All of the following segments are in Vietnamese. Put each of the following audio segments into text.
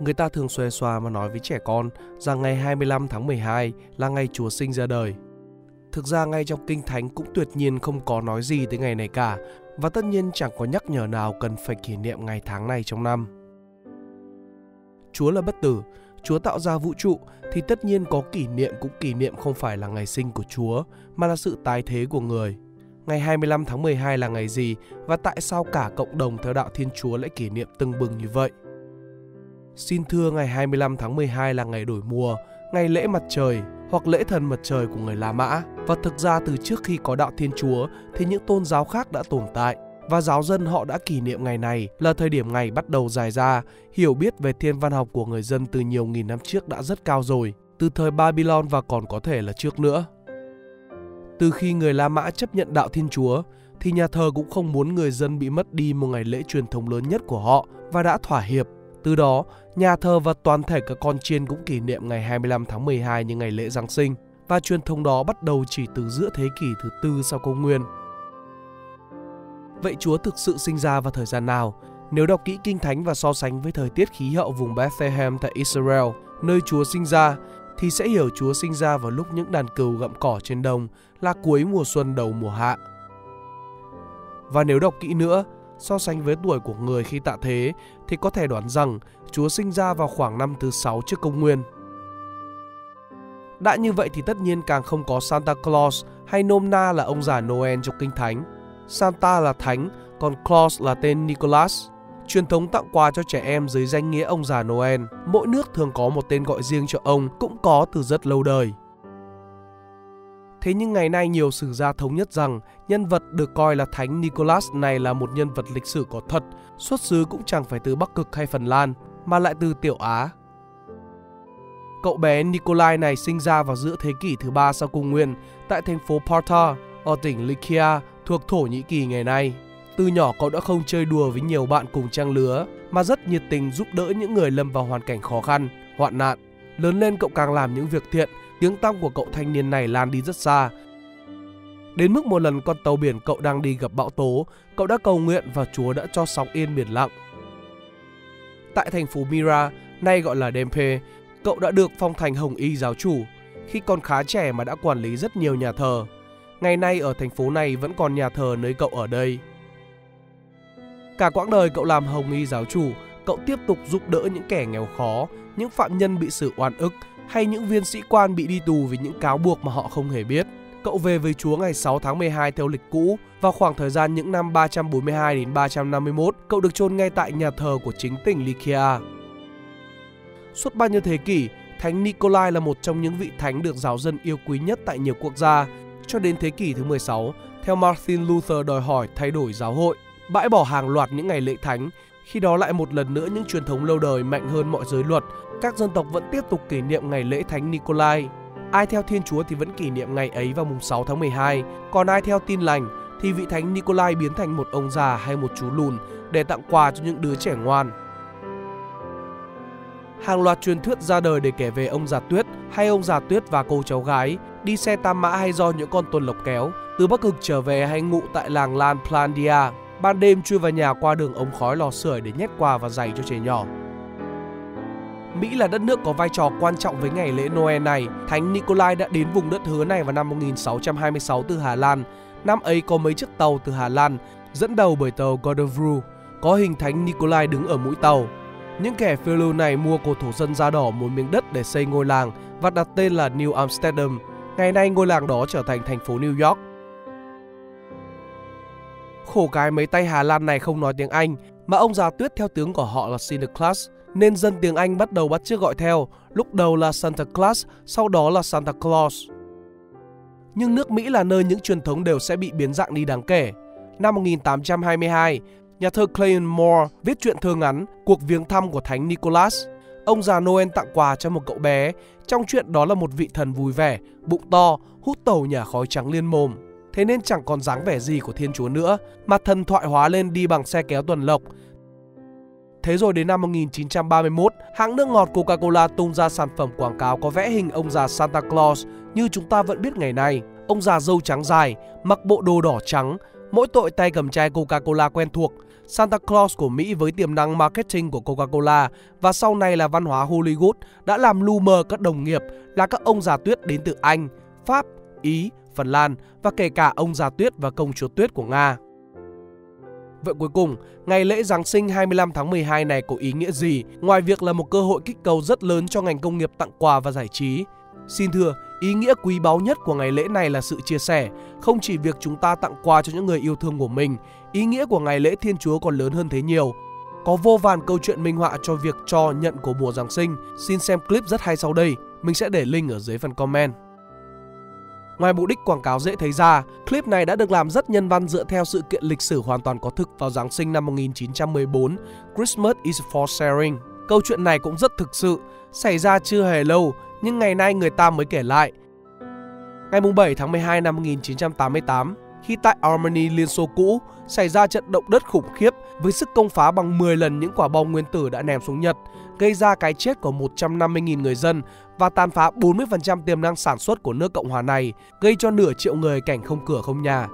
người ta thường xòe xòa mà nói với trẻ con rằng ngày 25 tháng 12 là ngày Chúa sinh ra đời. Thực ra ngay trong Kinh Thánh cũng tuyệt nhiên không có nói gì tới ngày này cả và tất nhiên chẳng có nhắc nhở nào cần phải kỷ niệm ngày tháng này trong năm. Chúa là bất tử, Chúa tạo ra vũ trụ thì tất nhiên có kỷ niệm cũng kỷ niệm không phải là ngày sinh của Chúa mà là sự tái thế của người. Ngày 25 tháng 12 là ngày gì và tại sao cả cộng đồng theo đạo Thiên Chúa lại kỷ niệm tưng bừng như vậy? Xin thưa ngày 25 tháng 12 là ngày đổi mùa, ngày lễ mặt trời hoặc lễ thần mặt trời của người La Mã. Và thực ra từ trước khi có đạo Thiên Chúa thì những tôn giáo khác đã tồn tại và giáo dân họ đã kỷ niệm ngày này là thời điểm ngày bắt đầu dài ra. Hiểu biết về thiên văn học của người dân từ nhiều nghìn năm trước đã rất cao rồi, từ thời Babylon và còn có thể là trước nữa. Từ khi người La Mã chấp nhận đạo Thiên Chúa, thì nhà thờ cũng không muốn người dân bị mất đi một ngày lễ truyền thống lớn nhất của họ và đã thỏa hiệp. Từ đó, nhà thờ và toàn thể các con chiên cũng kỷ niệm ngày 25 tháng 12 như ngày lễ Giáng sinh và truyền thống đó bắt đầu chỉ từ giữa thế kỷ thứ tư sau công nguyên. Vậy Chúa thực sự sinh ra vào thời gian nào? Nếu đọc kỹ Kinh Thánh và so sánh với thời tiết khí hậu vùng Bethlehem tại Israel, nơi Chúa sinh ra, thì sẽ hiểu Chúa sinh ra vào lúc những đàn cừu gặm cỏ trên đồng là cuối mùa xuân đầu mùa hạ. Và nếu đọc kỹ nữa, so sánh với tuổi của người khi tạ thế thì có thể đoán rằng Chúa sinh ra vào khoảng năm thứ 6 trước công nguyên. Đã như vậy thì tất nhiên càng không có Santa Claus hay nôm na là ông già Noel trong Kinh Thánh. Santa là thánh, còn Claus là tên Nicholas. Truyền thống tặng quà cho trẻ em dưới danh nghĩa ông già Noel. Mỗi nước thường có một tên gọi riêng cho ông cũng có từ rất lâu đời. Thế nhưng ngày nay nhiều sử gia thống nhất rằng nhân vật được coi là Thánh Nicholas này là một nhân vật lịch sử có thật, xuất xứ cũng chẳng phải từ Bắc Cực hay Phần Lan, mà lại từ Tiểu Á. Cậu bé Nikolai này sinh ra vào giữa thế kỷ thứ ba sau công nguyên tại thành phố Porta ở tỉnh Lykia thuộc Thổ Nhĩ Kỳ ngày nay. Từ nhỏ cậu đã không chơi đùa với nhiều bạn cùng trang lứa mà rất nhiệt tình giúp đỡ những người lâm vào hoàn cảnh khó khăn, hoạn nạn. Lớn lên cậu càng làm những việc thiện, tiếng tăm của cậu thanh niên này lan đi rất xa. Đến mức một lần con tàu biển cậu đang đi gặp bão tố, cậu đã cầu nguyện và Chúa đã cho sóng yên biển lặng. Tại thành phố Mira, nay gọi là Dempe, cậu đã được phong thành Hồng Y giáo chủ. Khi còn khá trẻ mà đã quản lý rất nhiều nhà thờ. Ngày nay ở thành phố này vẫn còn nhà thờ nơi cậu ở đây. Cả quãng đời cậu làm Hồng Y giáo chủ, cậu tiếp tục giúp đỡ những kẻ nghèo khó, những phạm nhân bị xử oan ức hay những viên sĩ quan bị đi tù vì những cáo buộc mà họ không hề biết. Cậu về với Chúa ngày 6 tháng 12 theo lịch cũ. Vào khoảng thời gian những năm 342 đến 351, cậu được chôn ngay tại nhà thờ của chính tỉnh Lycia. Suốt bao nhiêu thế kỷ, Thánh Nikolai là một trong những vị thánh được giáo dân yêu quý nhất tại nhiều quốc gia. Cho đến thế kỷ thứ 16, theo Martin Luther đòi hỏi thay đổi giáo hội, bãi bỏ hàng loạt những ngày lễ thánh, khi đó lại một lần nữa những truyền thống lâu đời mạnh hơn mọi giới luật, các dân tộc vẫn tiếp tục kỷ niệm ngày lễ Thánh Nikolai. Ai theo Thiên Chúa thì vẫn kỷ niệm ngày ấy vào mùng 6 tháng 12, còn ai theo tin lành thì vị Thánh Nikolai biến thành một ông già hay một chú lùn để tặng quà cho những đứa trẻ ngoan. Hàng loạt truyền thuyết ra đời để kể về ông già tuyết hay ông già tuyết và cô cháu gái đi xe tam mã hay do những con tuần lộc kéo từ Bắc Cực trở về hay ngụ tại làng Lan Plandia ban đêm chui vào nhà qua đường ống khói lò sưởi để nhét quà và giày cho trẻ nhỏ. Mỹ là đất nước có vai trò quan trọng với ngày lễ Noel này. Thánh Nikolai đã đến vùng đất hứa này vào năm 1626 từ Hà Lan. Năm ấy có mấy chiếc tàu từ Hà Lan, dẫn đầu bởi tàu Godovru có hình thánh Nikolai đứng ở mũi tàu. Những kẻ phiêu lưu này mua của thổ dân da đỏ một miếng đất để xây ngôi làng và đặt tên là New Amsterdam. Ngày nay ngôi làng đó trở thành thành phố New York. Khổ cái mấy tay Hà Lan này không nói tiếng Anh, mà ông già tuyết theo tướng của họ là Sinterklaas, nên dân tiếng Anh bắt đầu bắt chước gọi theo, lúc đầu là Santa Claus, sau đó là Santa Claus. Nhưng nước Mỹ là nơi những truyền thống đều sẽ bị biến dạng đi đáng kể. Năm 1822, nhà thơ Clayton Moore viết truyện thơ ngắn Cuộc viếng thăm của Thánh Nicholas. Ông già Noel tặng quà cho một cậu bé, trong chuyện đó là một vị thần vui vẻ, bụng to, hút tàu nhà khói trắng liên mồm thế nên chẳng còn dáng vẻ gì của Thiên Chúa nữa, mà thần thoại hóa lên đi bằng xe kéo tuần lộc. Thế rồi đến năm 1931, hãng nước ngọt Coca-Cola tung ra sản phẩm quảng cáo có vẽ hình ông già Santa Claus như chúng ta vẫn biết ngày nay. Ông già râu trắng dài, mặc bộ đồ đỏ trắng Mỗi tội tay cầm chai Coca-Cola quen thuộc, Santa Claus của Mỹ với tiềm năng marketing của Coca-Cola và sau này là văn hóa Hollywood đã làm lu mờ các đồng nghiệp là các ông già tuyết đến từ Anh, Pháp, Ý, Phần Lan và kể cả ông già tuyết và công chúa tuyết của Nga. Vậy cuối cùng, ngày lễ Giáng sinh 25 tháng 12 này có ý nghĩa gì ngoài việc là một cơ hội kích cầu rất lớn cho ngành công nghiệp tặng quà và giải trí? Xin thưa, ý nghĩa quý báu nhất của ngày lễ này là sự chia sẻ, không chỉ việc chúng ta tặng quà cho những người yêu thương của mình, ý nghĩa của ngày lễ Thiên Chúa còn lớn hơn thế nhiều. Có vô vàn câu chuyện minh họa cho việc cho nhận của mùa Giáng sinh. Xin xem clip rất hay sau đây, mình sẽ để link ở dưới phần comment. Ngoài mục đích quảng cáo dễ thấy ra, clip này đã được làm rất nhân văn dựa theo sự kiện lịch sử hoàn toàn có thực vào Giáng sinh năm 1914, Christmas is for sharing. Câu chuyện này cũng rất thực sự, xảy ra chưa hề lâu, nhưng ngày nay người ta mới kể lại. Ngày 7 tháng 12 năm 1988, khi tại Armenia Liên Xô cũ xảy ra trận động đất khủng khiếp với sức công phá bằng 10 lần những quả bom nguyên tử đã ném xuống Nhật, gây ra cái chết của 150.000 người dân và tàn phá 40% tiềm năng sản xuất của nước Cộng hòa này, gây cho nửa triệu người cảnh không cửa không nhà.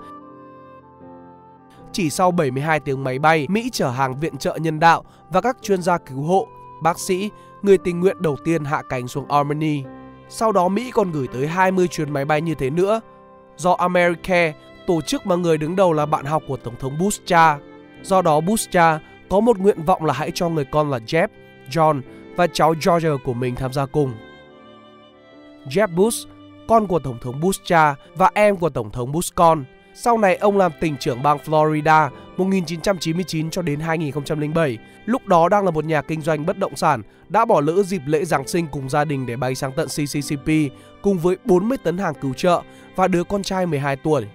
Chỉ sau 72 tiếng máy bay, Mỹ chở hàng viện trợ nhân đạo và các chuyên gia cứu hộ, bác sĩ, người tình nguyện đầu tiên hạ cánh xuống Armenia. Sau đó Mỹ còn gửi tới 20 chuyến máy bay như thế nữa. Do America, tổ chức mà người đứng đầu là bạn học của Tổng thống Bush cha. Do đó Bush cha có một nguyện vọng là hãy cho người con là Jeff. John và cháu George của mình tham gia cùng. Jeb Bush, con của Tổng thống Bush cha và em của Tổng thống Bush con. Sau này ông làm tỉnh trưởng bang Florida 1999 cho đến 2007. Lúc đó đang là một nhà kinh doanh bất động sản, đã bỏ lỡ dịp lễ Giáng sinh cùng gia đình để bay sang tận CCCP cùng với 40 tấn hàng cứu trợ và đứa con trai 12 tuổi.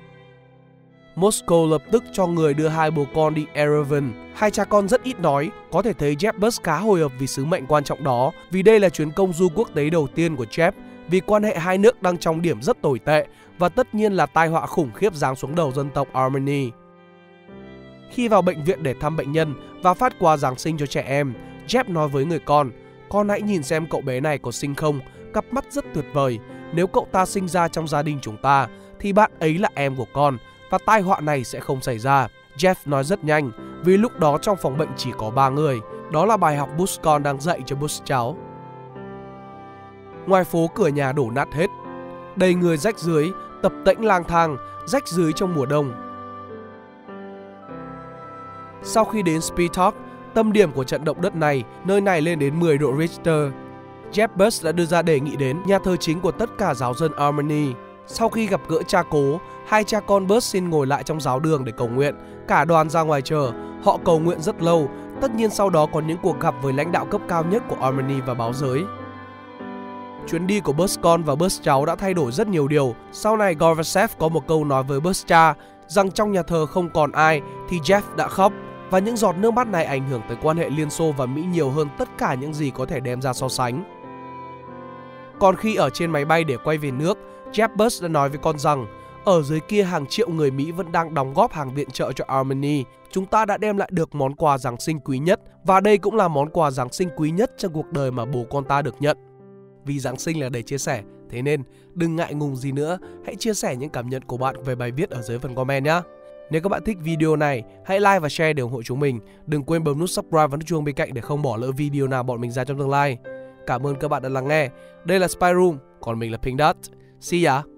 Moscow lập tức cho người đưa hai bố con đi Erevan. Hai cha con rất ít nói, có thể thấy Jeb Bush khá hồi hộp vì sứ mệnh quan trọng đó, vì đây là chuyến công du quốc tế đầu tiên của Jeb, vì quan hệ hai nước đang trong điểm rất tồi tệ và tất nhiên là tai họa khủng khiếp giáng xuống đầu dân tộc Armenia. Khi vào bệnh viện để thăm bệnh nhân và phát quà Giáng sinh cho trẻ em, Jeb nói với người con, con hãy nhìn xem cậu bé này có sinh không, cặp mắt rất tuyệt vời. Nếu cậu ta sinh ra trong gia đình chúng ta, thì bạn ấy là em của con và tai họa này sẽ không xảy ra. Jeff nói rất nhanh vì lúc đó trong phòng bệnh chỉ có 3 người. Đó là bài học Bush con đang dạy cho Bush cháu. Ngoài phố cửa nhà đổ nát hết, đầy người rách dưới, tập tễnh lang thang, rách dưới trong mùa đông. Sau khi đến Speed Talk, tâm điểm của trận động đất này, nơi này lên đến 10 độ Richter. Jeff Bush đã đưa ra đề nghị đến nhà thờ chính của tất cả giáo dân Armenia. Sau khi gặp gỡ cha cố, hai cha con Bush xin ngồi lại trong giáo đường để cầu nguyện. Cả đoàn ra ngoài chờ, họ cầu nguyện rất lâu. Tất nhiên sau đó có những cuộc gặp với lãnh đạo cấp cao nhất của Armenia và báo giới. Chuyến đi của Bush con và Bush cháu đã thay đổi rất nhiều điều. Sau này Gorbachev có một câu nói với Bush cha rằng trong nhà thờ không còn ai thì Jeff đã khóc và những giọt nước mắt này ảnh hưởng tới quan hệ Liên Xô và Mỹ nhiều hơn tất cả những gì có thể đem ra so sánh. Còn khi ở trên máy bay để quay về nước, Jeff Bush đã nói với con rằng ở dưới kia hàng triệu người Mỹ vẫn đang đóng góp hàng viện trợ cho Armenia. Chúng ta đã đem lại được món quà Giáng sinh quý nhất và đây cũng là món quà Giáng sinh quý nhất trong cuộc đời mà bố con ta được nhận. Vì Giáng sinh là để chia sẻ, thế nên đừng ngại ngùng gì nữa, hãy chia sẻ những cảm nhận của bạn về bài viết ở dưới phần comment nhé. Nếu các bạn thích video này, hãy like và share để ủng hộ chúng mình. Đừng quên bấm nút subscribe và nút chuông bên cạnh để không bỏ lỡ video nào bọn mình ra trong tương lai. Cảm ơn các bạn đã lắng nghe. Đây là Spy Room, còn mình là Pink Dot. See ya!